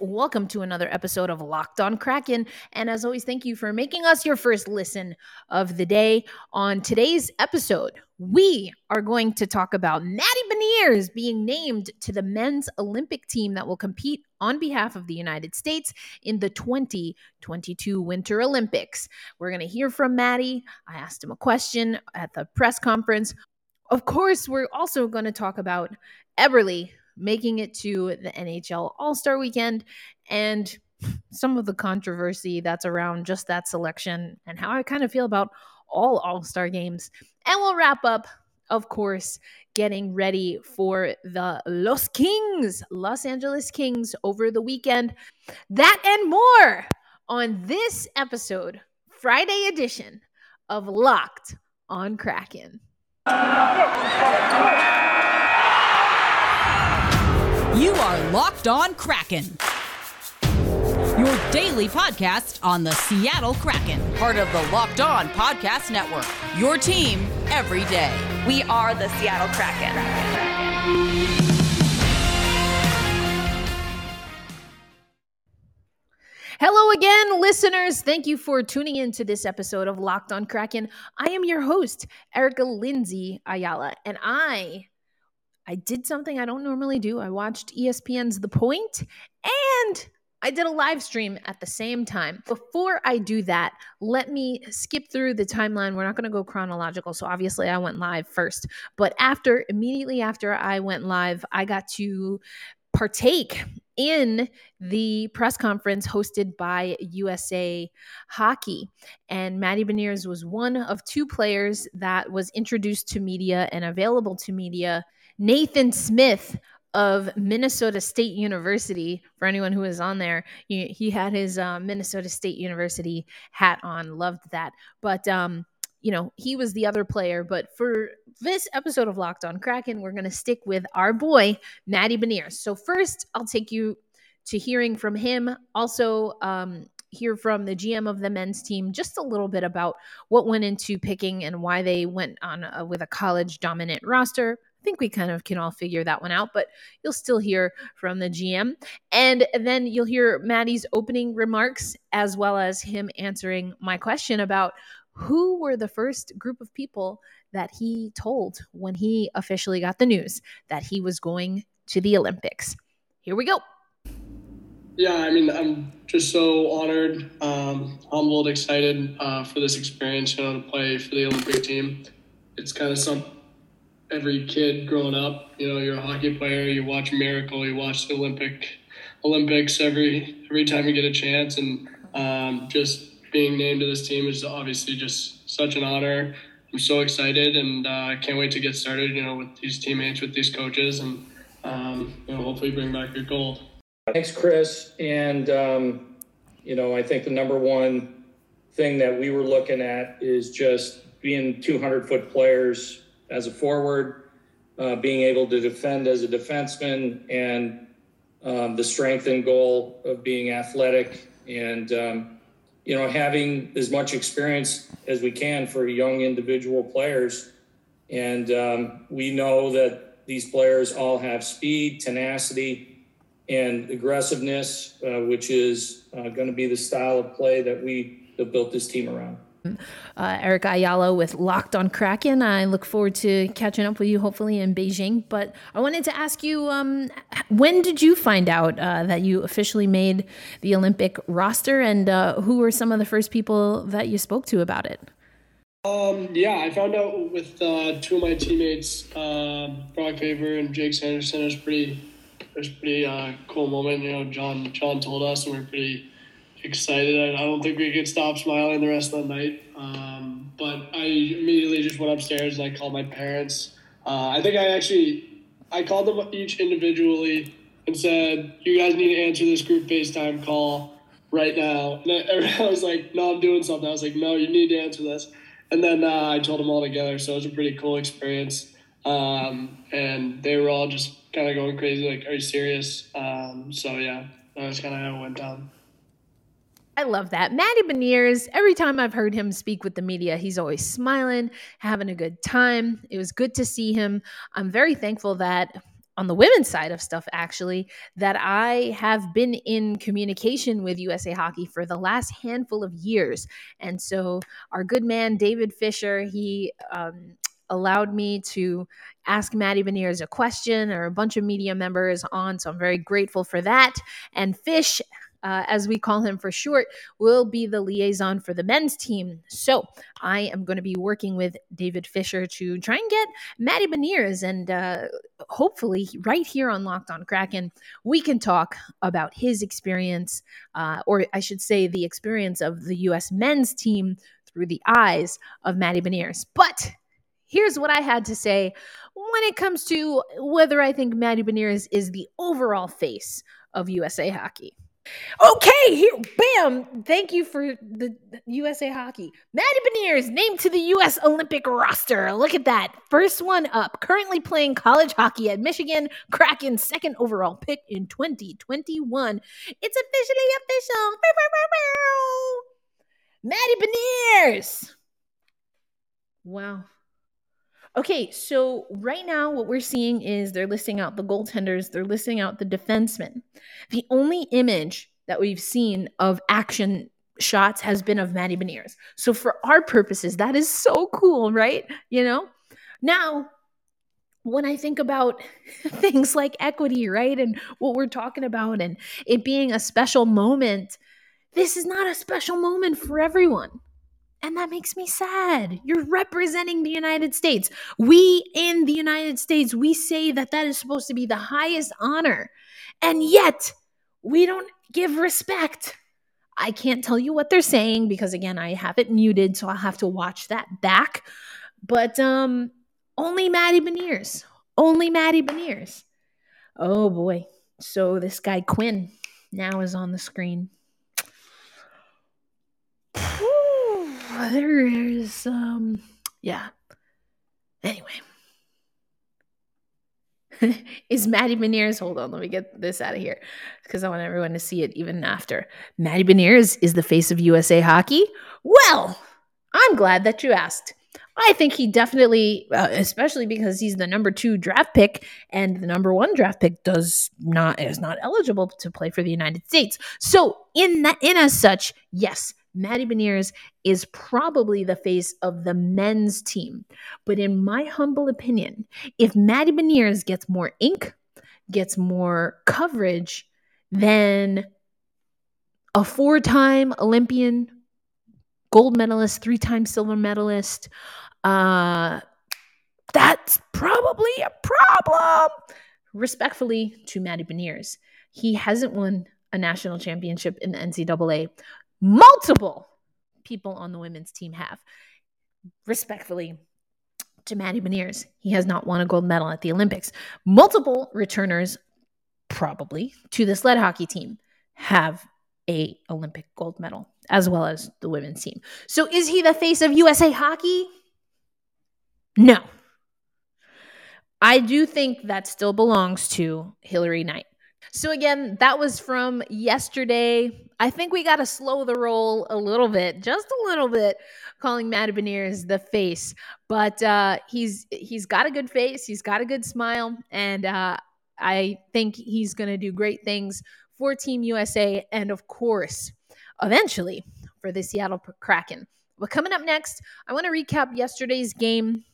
welcome to another episode of Locked on Kraken. And as always, thank you for making us your first listen of the day. On today's episode, we are going to talk about Matty Beniers being named to the men's Olympic team that will compete on behalf of the United States in the 2022 Winter Olympics. We're going to hear from Matty. I asked him a question at the press conference. Of course, we're also going to talk about Eberle making it to the NHL All Star weekend and some of the controversy that's around just that selection and how I kind of feel about all All Star games. And we'll wrap up, of course, getting ready for the Los Kings, Los Angeles Kings over the weekend. That and more on this episode, Friday edition of Locked on Kraken. Are Locked On Kraken. Your daily podcast on the Seattle Kraken, part of the Locked On Podcast Network. Your team every day. We are the Seattle Kraken. Hello again, listeners. Thank you for tuning in to this episode of Locked on Kraken. I am your host, Erica Lindsay Ayala, and I I did something I don't normally do. I watched ESPN's The Point and I did a live stream at the same time. Before I do that, let me skip through the timeline. We're not going to go chronological. So obviously, I went live first. But after, immediately after I went live, I got to partake in the press conference hosted by USA Hockey. And Matty Beniers was one of two players that was introduced to media and available to media Nathan Smith of Minnesota State University. For anyone who was on there, he, he had his uh, Minnesota State University hat on. Loved that. But um, you know, he was the other player. But for this episode of Locked On Kraken, we're going to stick with our boy Matty Beniers. So first, I'll take you to hearing from him. Also, um, hear from the GM of the men's team just a little bit about what went into picking and why they went on a, with a college dominant roster. I think we kind of can all figure that one out, but you'll still hear from the GM. And then you'll hear Matty's opening remarks as well as him answering my question about who were the first group of people that he told when he officially got the news that he was going to the Olympics. Here we go. Yeah, I mean, I'm just so honored, um, humbled, excited uh, for this experience, you know, to play for the Olympic team. It's kind of something every kid growing up. You know, you're a hockey player. You watch Miracle. You watch the Olympic Olympics every every time you get a chance, and um, just being named to this team is obviously just such an honor. I'm so excited, and uh, I can't wait to get started. You know, with these teammates, with these coaches, and um, you know, hopefully bring back your gold. Thanks, Chris. And um, you know, I think the number one thing that we were looking at is just being 200 foot players as a forward, uh, being able to defend as a defenseman, and um, the strength and goal of being athletic and um, you know having as much experience as we can for young individual players. And um, we know that these players all have speed, tenacity, and aggressiveness, uh, which is uh, going to be the style of play that we have built this team around uh, Eric Ayala with Locked on Kraken. I look forward to catching up with you hopefully in Beijing. But I wanted to ask you um, when did you find out uh, that you officially made the Olympic roster and uh, who were some of the first people that you spoke to about it? Um, yeah, I found out with uh, two of my teammates, uh, Brock Faber and Jake Sanderson. It was pretty, it was pretty uh, cool moment. You know, John John told us, and we are pretty excited. I, don't think we could stop smiling the rest of the night. Um, but I immediately just went upstairs and I called my parents. Uh, I think I actually I called them each individually and said, "You guys need to answer this group FaceTime call right now." And I, I was like, "No, I'm doing something." I was like, "No, you need to answer this." And then uh, I told them all together, so it was a pretty cool experience. Um, and they were all just kind of going crazy, like, "Are you serious?" Um, so yeah, that's kind of how it went down. I love that. Matty Beniers, every time I've heard him speak with the media, he's always smiling, having a good time. It was good to see him. I'm very thankful that on the women's side of stuff, actually, that I have been in communication with USA Hockey for the last handful of years. And so, our good man, David Fisher, he um, allowed me to ask Matty Beniers a question or a bunch of media members on. So, I'm very grateful for that. And Fish, uh, as we call him for short, will be the liaison for the men's team. So I am going to be working with David Fisher to try and get Matty Beniers, and uh, hopefully, right here on Locked On Kraken, we can talk about his experience, uh, or I should say, the experience of the U.S. men's team through the eyes of Matty Beniers. But here's what I had to say when it comes to whether I think Matty Beniers is the overall face of USA hockey. Okay, here, bam. Thank you for the USA Hockey. Matty Beniers named to the U.S. Olympic roster. Look at that. First one up. Currently playing college hockey at Michigan Kraken, second overall pick in 2021. It's officially official. Matty Beniers. Wow. Okay, so right now what we're seeing is they're listing out the goaltenders, they're listing out the defensemen. The only image that we've seen of action shots has been of Matty Beniers. So for our purposes, that is so cool, right? You know? Now, when I think about things like equity, right? And what we're talking about and it being a special moment, this is not a special moment for everyone. And that makes me sad. You're representing the United States. We in the United States, we say that that is supposed to be the highest honor. And yet, we don't give respect. I can't tell you what they're saying because again, I have it muted, so I'll have to watch that back. But um only Matty Beniers. Only Matty Beniers. Oh boy. So this guy Quinn now is on the screen. There is um yeah. Anyway. is Matty Beniers, hold on, let me get this out of here because I want everyone to see it even after. Matty Beniers is the face of USA hockey? Well, I'm glad that you asked. I think he definitely, uh, especially because he's the number two draft pick, and the number one draft pick does not is not eligible to play for the United States. So, in that, in as such, yes, Matty Beniers is probably the face of the men's team. But in my humble opinion, if Matty Beniers gets more ink, gets more coverage than a four time Olympian, gold medalist, three time silver medalist, uh, that's probably a problem. Respectfully to Matty Beniers, he hasn't won a national championship in the NCAA multiple people on the women's team have. Respectfully, to Matty Beniers, he has not won a gold medal at the Olympics. Multiple returners, probably, to the sled hockey team have a Olympic gold medal, as well as the women's team. So is he the face of USA hockey? No. I do think that still belongs to Hilary Knight. So again, that was from yesterday. I think we got to slow the roll a little bit, just a little bit, calling Matt Beniers the face. But uh, he's he's got a good face, he's got a good smile, and uh, I think he's going to do great things for Team USA, and of course, eventually for the Seattle Kraken. But coming up next, I want to recap yesterday's game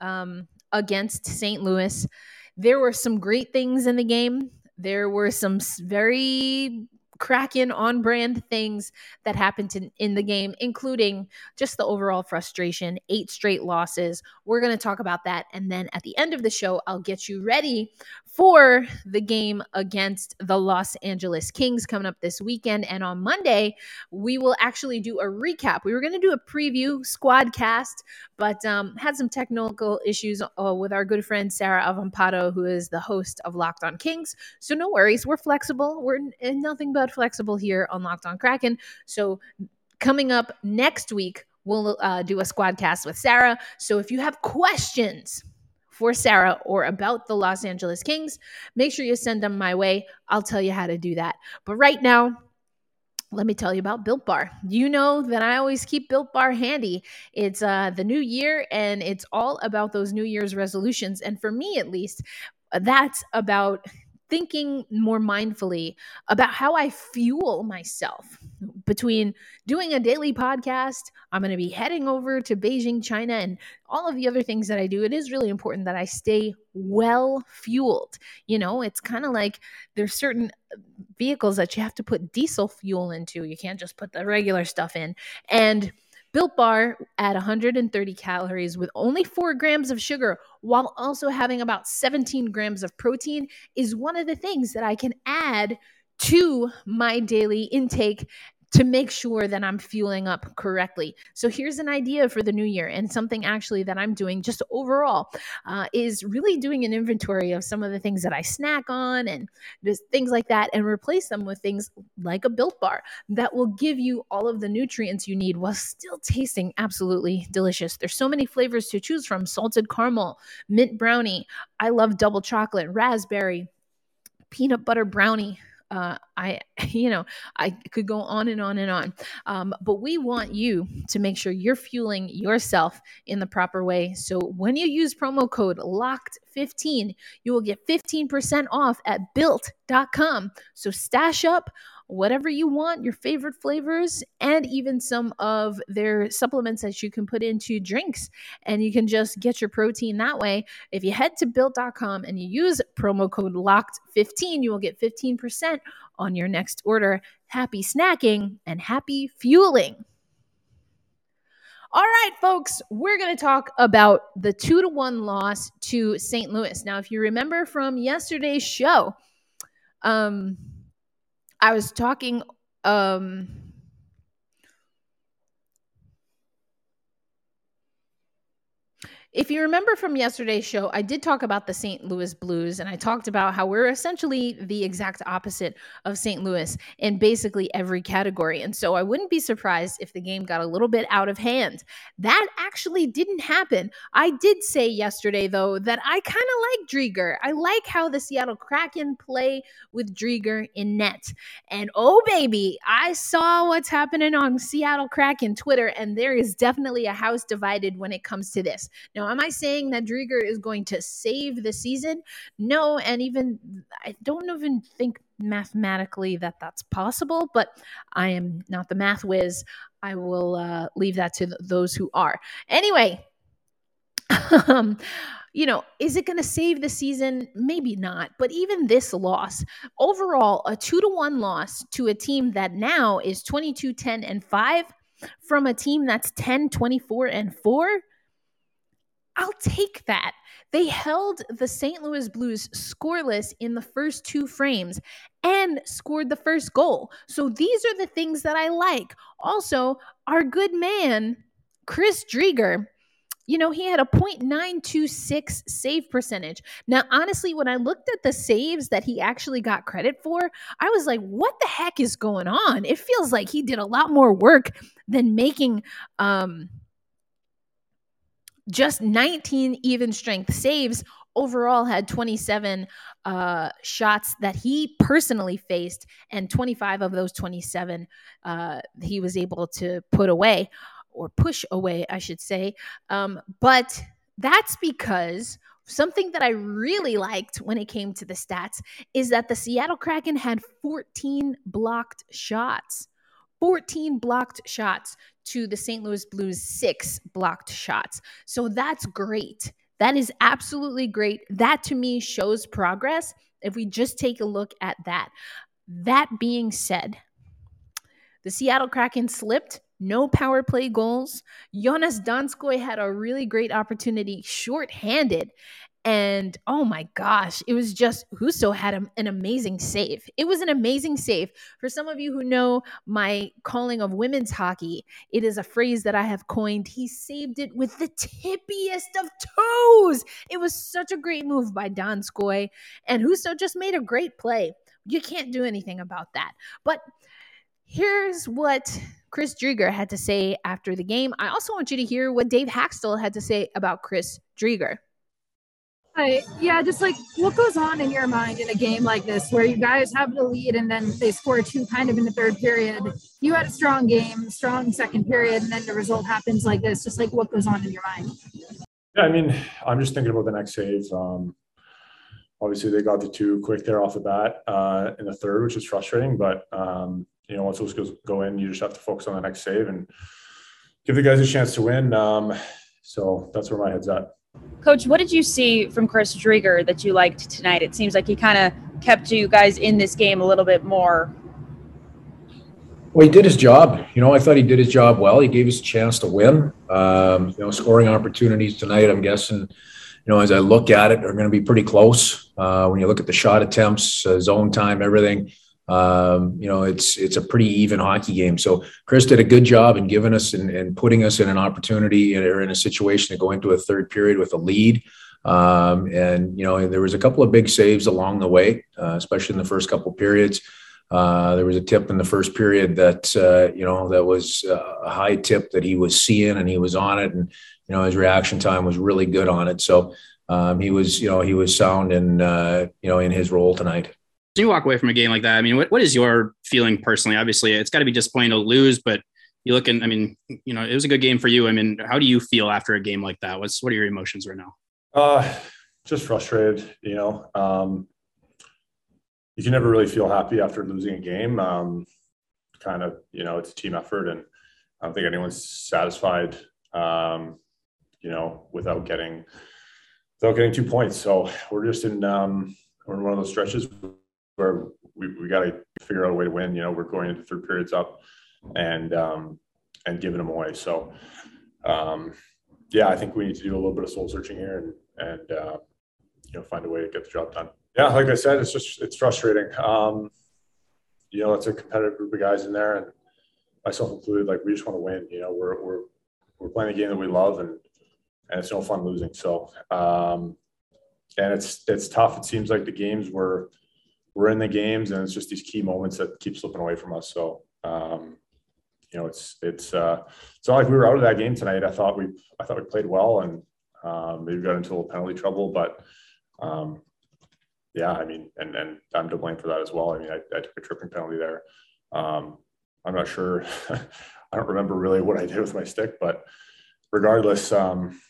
um, against St. Louis. There were some great things in the game. There were some very Kraken on brand things that happened in, in the game, including just the overall frustration, eight straight losses. We're going to talk about that. And then at the end of the show, I'll get you ready for the game against the Los Angeles Kings coming up this weekend. And on Monday, we will actually do a recap. We were going to do a preview squad cast, but um, had some technical issues uh, with our good friend Sarah Avampato, who is the host of Locked On Kings. So no worries, we're flexible. We're in nothing but flexible here on Locked On Kraken. So coming up next week, we'll uh, do a squad cast with Sarah. So if you have questions, for Sarah or about the Los Angeles Kings, make sure you send them my way. I'll tell you how to do that. But right now, let me tell you about Built Bar. You know that I always keep Built Bar handy. It's uh, the new year and it's all about those New Year's resolutions. And for me, at least, That's about thinking more mindfully about how I fuel myself between doing a daily podcast. I'm going to be heading over to Beijing, China, and all of the other things that I do. It is really important that I stay well fueled. You know, it's kind of like there's certain vehicles that you have to put diesel fuel into. You can't just put the regular stuff in. And Built Bar at 130 calories with only four grams of sugar while also having about 17 grams of protein is one of the things that I can add to my daily intake to make sure that I'm fueling up correctly. So here's an idea for the new year and something actually that I'm doing just overall uh, is really doing an inventory of some of the things that I snack on and just things like that and replace them with things like a built bar that will give you all of the nutrients you need while still tasting absolutely delicious. There's so many flavors to choose from salted caramel, mint brownie. I love double chocolate, raspberry, peanut butter brownie uh, I, you know, I could go on and on and on. Um, but we want you to make sure you're fueling yourself in the proper way. So when you use promo code LOCKED15, you will get 15% off at built.com. So stash up whatever you want, your favorite flavors, and even some of their supplements that you can put into drinks. And you can just get your protein that way. If you head to built.com and you use promo code LOCKED15, you will get 15% on your next order. Happy snacking and happy fueling. All right, folks, we're going to talk about the two to one loss to St. Louis. Now, if you remember from yesterday's show, um, I was talking um If you remember from yesterday's show, I did talk about the St. Louis Blues, and I talked about how we're essentially the exact opposite of St. Louis in basically every category. And so I wouldn't be surprised if the game got a little bit out of hand. That actually didn't happen. I did say yesterday, though, that I kind of like Driedger. I like how the Seattle Kraken play with Driedger in net. And oh, baby, I saw what's happening on Seattle Kraken Twitter, and there is definitely a house divided when it comes to this. Now, am I saying that Driedger is going to save the season? No, and even I don't even think mathematically that that's possible, but I am not the math whiz. I will uh, leave that to th- those who are. Anyway, um, you know, is it going to save the season? Maybe not. But even this loss, overall, a two to one loss to a team that now is 22 10 and 5 from a team that's 10 24 and 4 I'll take that. They held the St. Louis Blues scoreless in the first two frames and scored the first goal. So these are the things that I like. Also, our good man, Chris Driedger, you know, he had a 0.926 save percentage. Now, honestly, when I looked at the saves that he actually got credit for, I was like, what the heck is going on? It feels like he did a lot more work than making um just 19 even strength saves overall had 27 uh, shots that he personally faced and 25 of those 27 uh, he was able to put away or push away i should say. Um, but that's because something that i really liked when it came to the stats is that the seattle kraken had 14 blocked shots 14 blocked shots to the St. Louis Blues six blocked shots. So that's great. That is absolutely great. That to me shows progress if we just take a look at that. That being said, the Seattle Kraken slipped. No power play goals. Jonas Donskoi had a really great opportunity shorthanded and oh my gosh, it was just Husso had a, an amazing save. It was an amazing save. For some of you who know my calling of women's hockey, it is a phrase that I have coined. He saved it with the tippiest of toes. It was such a great move by Donskoi. And Husso just made a great play. You can't do anything about that. But here's what Chris Driedger had to say after the game. I also want you to hear what Dave Hakstol had to say about Chris Driedger. Yeah, just like what goes on in your mind in a game like this where you guys have the lead and then they score two kind of in the third period. You had a strong game, strong second period, and then the result happens like this. Just like what goes on in your mind? Yeah, I mean, I'm just thinking about the next save. Um, obviously they got the two quick there off the bat uh, in the third, which is frustrating. But um, you know, once those goes go in, you just have to focus on the next save and give the guys a chance to win. Um, so that's where my head's at. Coach, what did you see from Chris Driedger that you liked tonight? It seems like he kind of kept you guys in this game a little bit more. Well, he did his job. You know, I thought he did his job well. He gave us a chance to win. Um, you know, scoring opportunities tonight, I'm guessing, you know, as I look at it, are going to be pretty close. Uh, when you look at the shot attempts, uh, zone time, everything, um, you know, it's it's a pretty even hockey game. So Chris did a good job in giving us and, and putting us in an opportunity or in a situation to go into a third period with a lead. Um, and you know, there was a couple of big saves along the way, uh, especially in the first couple periods. Uh, there was a tip in the first period that uh, you know that was a high tip that he was seeing and he was on it, and you know his reaction time was really good on it. So um, he was you know he was sound in uh, you know in his role tonight. You walk away from a game like that, I mean, what, what is your feeling personally? Obviously, it's got to be disappointing to lose, but you look and I mean, you know, it was a good game for you. I mean, how do you feel after a game like that? What's what are your emotions right now? Uh, just frustrated. You know, um, you can never really feel happy after losing a game. Um, kind of, you know, it's a team effort, and I don't think anyone's satisfied. Um, you know, without getting without getting two points. So we're just in um, we're in one of those stretches where we, we got to figure out a way to win. You know, we're going into third periods up and um, and giving them away. So um, yeah, I think we need to do a little bit of soul searching here and and uh, you know find a way to get the job done yeah, like I said, it's just it's frustrating. Um, you know, it's a competitive group of guys in there, and myself included. Like we just want to win. You know, we're we're we're playing a game that we love, and and it's no fun losing. So, um, and it's it's tough. It seems like the games were we're in the games, and it's just these key moments that keep slipping away from us. So, um, you know, it's it's uh, it's not like we were out of that game tonight. I thought we I thought we played well, and um, maybe got into a little penalty trouble, but um, yeah, I mean, and and I'm to blame for that as well. I mean, I, I took a tripping penalty there. Um, I'm not sure. I don't remember really what I did with my stick, but regardless, um,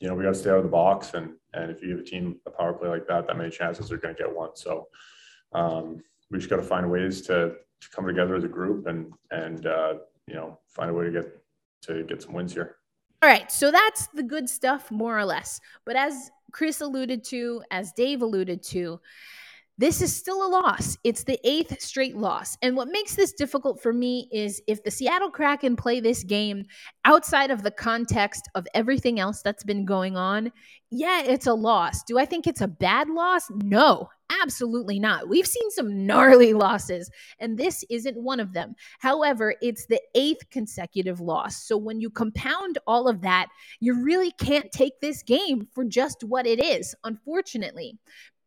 you know, we got to stay out of the box, and and if you give a team a power play like that, that many chances they're going to get one. So um, we just got to find ways to, to come together as a group and and uh, you know find a way to get to get some wins here. All right, so that's the good stuff, more or less. But as Chris alluded to, as Dave alluded to, this is still a loss. It's the eighth straight loss. And what makes this difficult for me is if the Seattle Kraken play this game outside of the context of everything else that's been going on, yeah, it's a loss. Do I think it's a bad loss? No, absolutely not. We've seen some gnarly losses, and this isn't one of them. However, it's the eighth consecutive loss. So when you compound all of that, you really can't take this game for just what it is, unfortunately.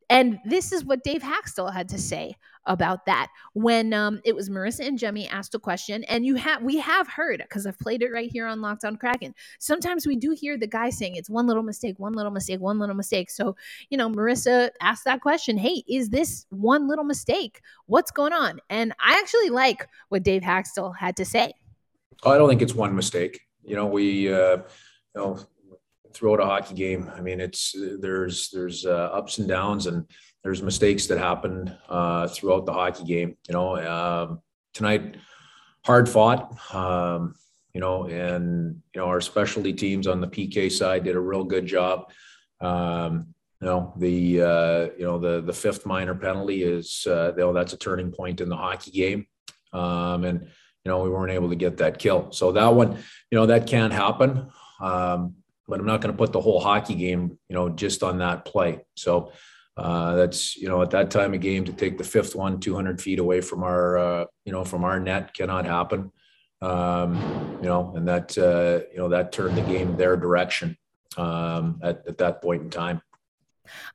And this is what Dave Hakstol had to say about that when um, it was Marissa and Jemmy asked a question. And you have we have heard because I've played it right here on Locked On Kraken. Sometimes we do hear the guy saying it's one little mistake, one little mistake, one little mistake. So you know, Marissa asked that question. Hey, is this one little mistake? What's going on? And I actually like what Dave Hakstol had to say. I don't think it's one mistake. You know, we. Uh, you know, throughout a hockey game. I mean, it's there's there's uh, ups and downs, and there's mistakes that happen uh, throughout the hockey game. You know, um, tonight hard fought. Um, you know, and you know our specialty teams on the PK side did a real good job. Um, you know the uh, you know the the fifth minor penalty is uh, you know that's a turning point in the hockey game, um, and you know we weren't able to get that kill. So that one, you know, that can't happen. Um, but I'm not going to put the whole hockey game, you know, just on that play. So uh, that's you know at that time of game to take the fifth one 200 feet away from our uh, you know from our net cannot happen. Um, you know, and that uh, you know that turned the game their direction um, at, at that point in time.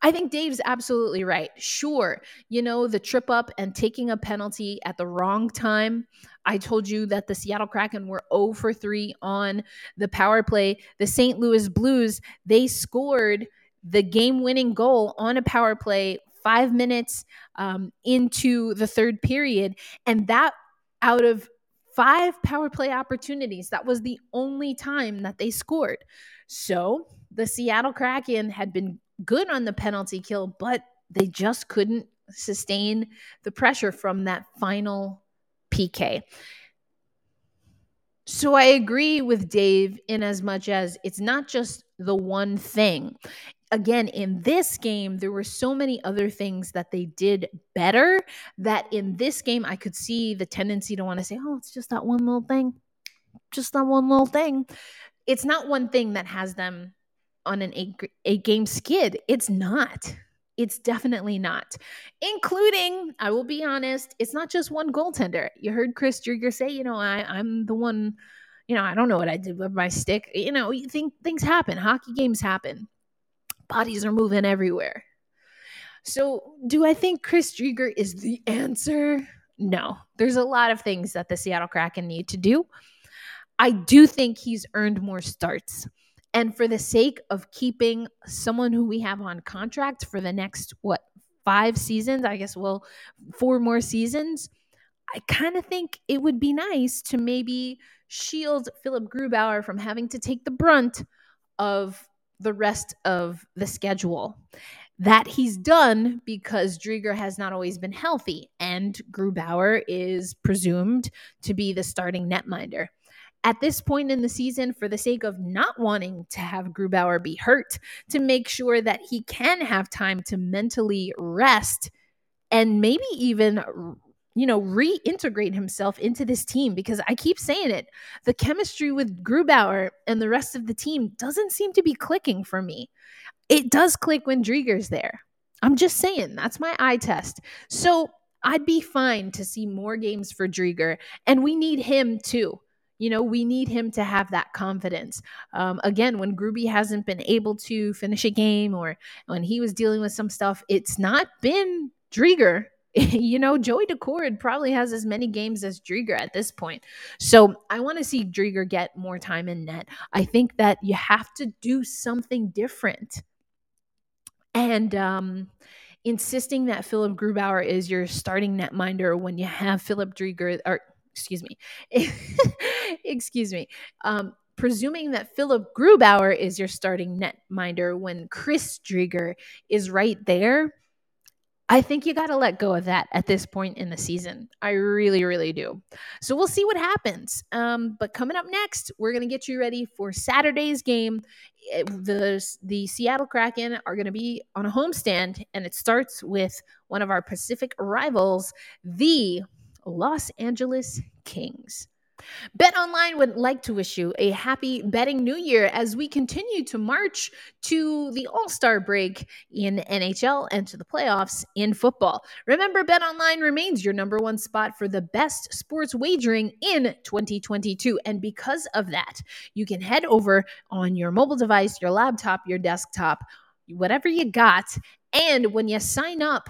I think Dave's absolutely right. Sure, you know, the trip up and taking a penalty at the wrong time. I told you that the Seattle Kraken were 0 for 3 on the power play. The St. Louis Blues, they scored the game winning goal on a power play five minutes um, into the third period. And that out of five power play opportunities, that was the only time that they scored. So the Seattle Kraken had been good on the penalty kill, but They just couldn't sustain the pressure from that final PK. So I agree with Dave in as much as it's not just the one thing. Again, in this game, there were so many other things that they did better that in this game, I could see the tendency to want to say, oh, it's just that one little thing. Just that one little thing. It's not one thing that has them on an eight, eight game skid. It's not. It's definitely not. Including, I will be honest, it's not just one goaltender. You heard Chris Driedger say, you know, I, I'm the one, you know, I don't know what I did with my stick. You know, you think things happen. Hockey games happen. Bodies are moving everywhere. So, do I think Chris Driedger is the answer? No. There's a lot of things that the Seattle Kraken need to do. I do think he's earned more starts. And for the sake of keeping someone who we have on contract for the next, what, five seasons, I guess, well, four more seasons, I kind of think it would be nice to maybe shield Philipp Grubauer from having to take the brunt of the rest of the schedule. That he's done because Driedger has not always been healthy, and Grubauer is presumed to be the starting netminder at this point in the season for the sake of not wanting to have Grubauer be hurt, to make sure that he can have time to mentally rest and maybe even you know, reintegrate himself into this team because I keep saying it. The chemistry with Grubauer and the rest of the team doesn't seem to be clicking for me. It does click when Driedger's there. I'm just saying, that's my eye test. So I'd be fine to see more games for Driedger, and we need him too. You know, we need him to have that confidence. Um, again, when Gruby hasn't been able to finish a game or when he was dealing with some stuff, it's not been Driedger. you know, Joey Daccord probably has as many games as Driedger at this point. So I want to see Driedger get more time in net. I think that you have to do something different. And um, insisting that Philipp Grubauer is your starting netminder when you have Philip Driedger or excuse me, excuse me, um, presuming that Philipp Grubauer is your starting netminder when Chris Driedger is right there, I think you got to let go of that at this point in the season. I really, really do. So we'll see what happens. Um, but coming up next, we're going to get you ready for Saturday's game. It, the, the Seattle Kraken are going to be on a homestand, and it starts with one of our Pacific rivals, the Los Angeles Kings. Bet Online would like to wish you a happy betting new year as we continue to march to the All Star break in NHL and to the playoffs in football. Remember, BetOnline remains your number one spot for the best sports wagering in 2022. And because of that, you can head over on your mobile device, your laptop, your desktop, whatever you got. And when you sign up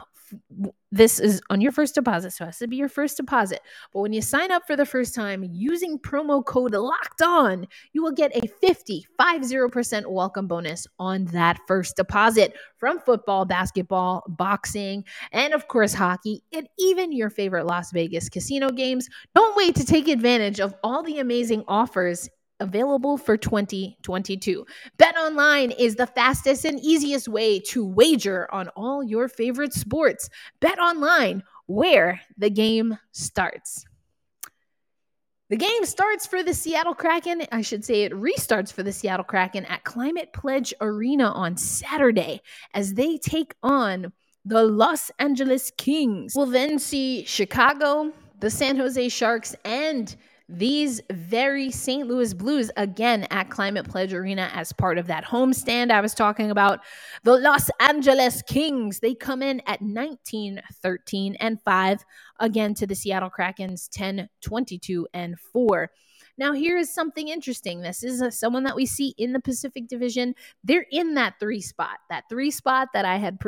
this is on your first deposit, so it has to be your first deposit. But when you sign up for the first time using promo code locked on, you will get a 50, 50% welcome bonus on that first deposit from football, basketball, boxing, and of course, hockey, and even your favorite Las Vegas casino games. Don't wait to take advantage of all the amazing offers available for 2022. Bet online is the fastest and easiest way to wager on all your favorite sports. Bet online, where the game starts. The game starts for the Seattle Kraken. I should say it restarts for the Seattle Kraken at Climate Pledge Arena on Saturday as they take on the Los Angeles Kings. We'll then see Chicago, the San Jose Sharks, and these very St. Louis Blues again at Climate Pledge Arena as part of that homestand I was talking about. The Los Angeles Kings, they come in at 19, 13, and 5 again to the Seattle Kraken's 10, 22, and 4. Now, here is something interesting. This is a, someone that we see in the Pacific Division. They're in that three spot, that three spot that I had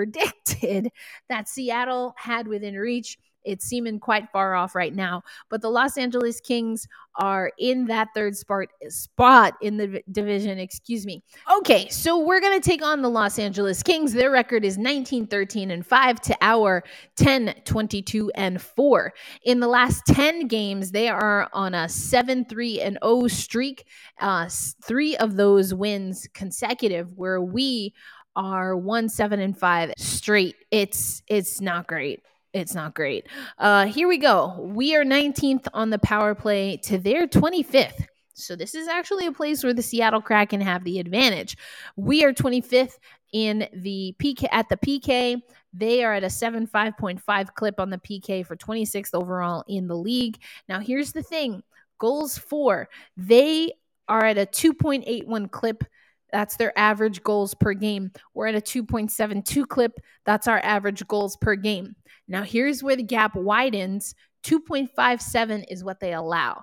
predicted that Seattle had within reach. It's seeming quite far off right now. But the Los Angeles Kings are in that third spot spot in the division, excuse me. Okay, so we're going to take on the Los Angeles Kings. Their record is 19 13 and 5 to our 10 22 and 4. In the last 10 games, they are on a 7 3 and 0 streak. Uh, 3 of those wins consecutive where we are one seven and five straight. It's it's not great. It's not great. Uh, here we go. We are 19th on the power play to their 25th. So this is actually a place where the Seattle Kraken have the advantage. We are 25th in the PK at the PK. They are at a 75.5 clip on the PK for 26th overall in the league. Now here's the thing. Goals for. They are at a 2.81 clip that's their average goals per game. We're at a 2.72 clip. That's our average goals per game. Now, here's where the gap widens 2.57 is what they allow.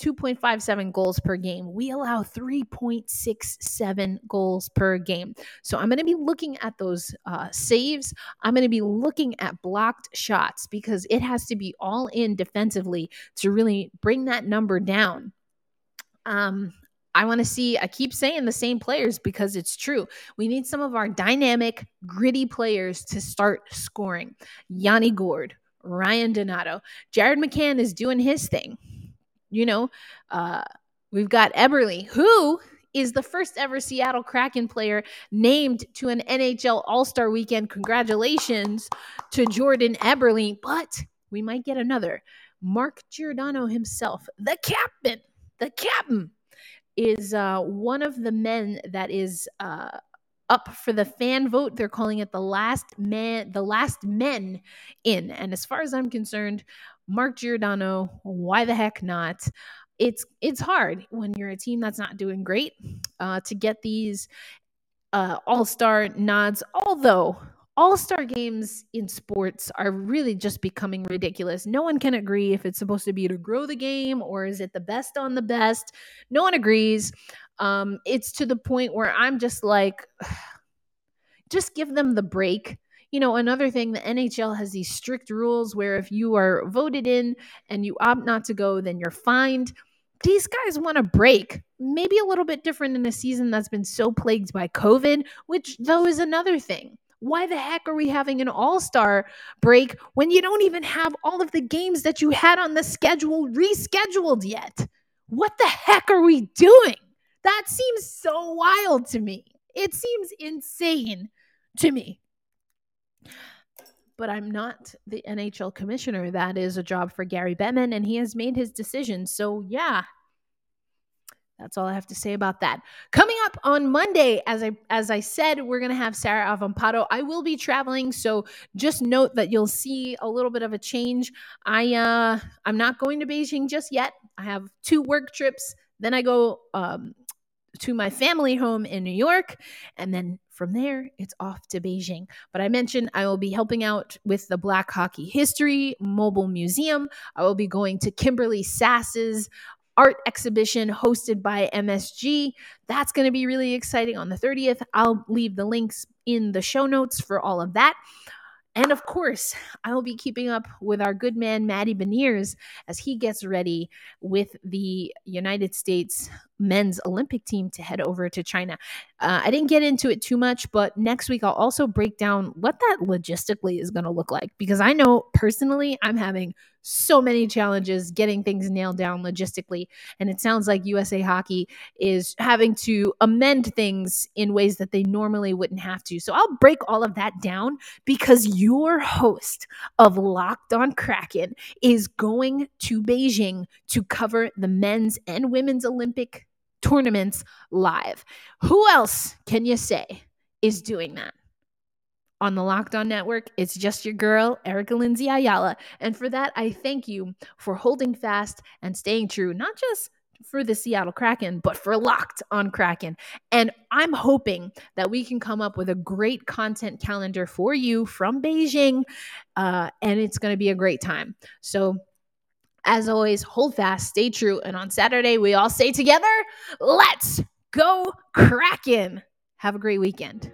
2.57 goals per game. We allow 3.67 goals per game. So I'm going to be looking at those uh, saves. I'm going to be looking at blocked shots because it has to be all in defensively to really bring that number down. Um, I want to see, I keep saying the same players because it's true. We need some of our dynamic, gritty players to start scoring. Yanni Gourde, Ryan Donato, Jared McCann is doing his thing. You know, uh, we've got Eberle, who is the first ever Seattle Kraken player named to an NHL All Star weekend. Congratulations to Jordan Eberle, but we might get another. Mark Giordano himself, the captain, the captain is uh, one of the men that is uh, up for the fan vote. They're calling it the last man, the last men in. And as far as I'm concerned, Mark Giordano, why the heck not? It's it's hard when you're a team that's not doing great uh, to get these uh, all star nods. Although all star games in sports are really just becoming ridiculous. No one can agree if it's supposed to be to grow the game or is it the best on the best. No one agrees. Um, it's to the point where I'm just like, just give them the break. You know, another thing, the NHL has these strict rules where if you are voted in and you opt not to go, then you're fined. These guys want a break, maybe a little bit different in a season that's been so plagued by COVID, which, though, is another thing. Why the heck are we having an all star break when you don't even have all of the games that you had on the schedule rescheduled yet? What the heck are we doing? That seems so wild to me. It seems insane to me. But I'm not the NHL commissioner. That is a job for Gary Bettman, and he has made his decision. So, yeah, that's all I have to say about that. Coming up on Monday, as I as I said, we're gonna have Sarah Avampato. I will be traveling, so just note that you'll see a little bit of a change. I uh I'm not going to Beijing just yet. I have two work trips. Then I go um to my family home in New York, and then from there, it's off to Beijing. But I mentioned I will be helping out with the Black Hockey History Mobile Museum. I will be going to Kimberly Sass's art exhibition hosted by MSG. That's going to be really exciting on the 30th. I'll leave the links in the show notes for all of that. And of course, I will be keeping up with our good man, Matty Beniers, as he gets ready with the United States men's Olympic team to head over to China. Uh, I didn't get into it too much, but next week I'll also break down what that logistically is going to look like because I know personally I'm having so many challenges getting things nailed down logistically. And it sounds like USA Hockey is having to amend things in ways that they normally wouldn't have to. So I'll break all of that down because your host of Locked on Kraken is going to Beijing to cover the men's and women's Olympic tournaments live. Who else can you say is doing that? On the Locked On Network, it's just your girl, Erica Lindsay Ayala. And for that, I thank you for holding fast and staying true, not just for the Seattle Kraken, but for Locked on Kraken. And I'm hoping that we can come up with a great content calendar for you from Beijing, uh, and it's going to be a great time. So as always, hold fast, stay true. And on Saturday, we all stay together. Let's go Kraken. Have a great weekend.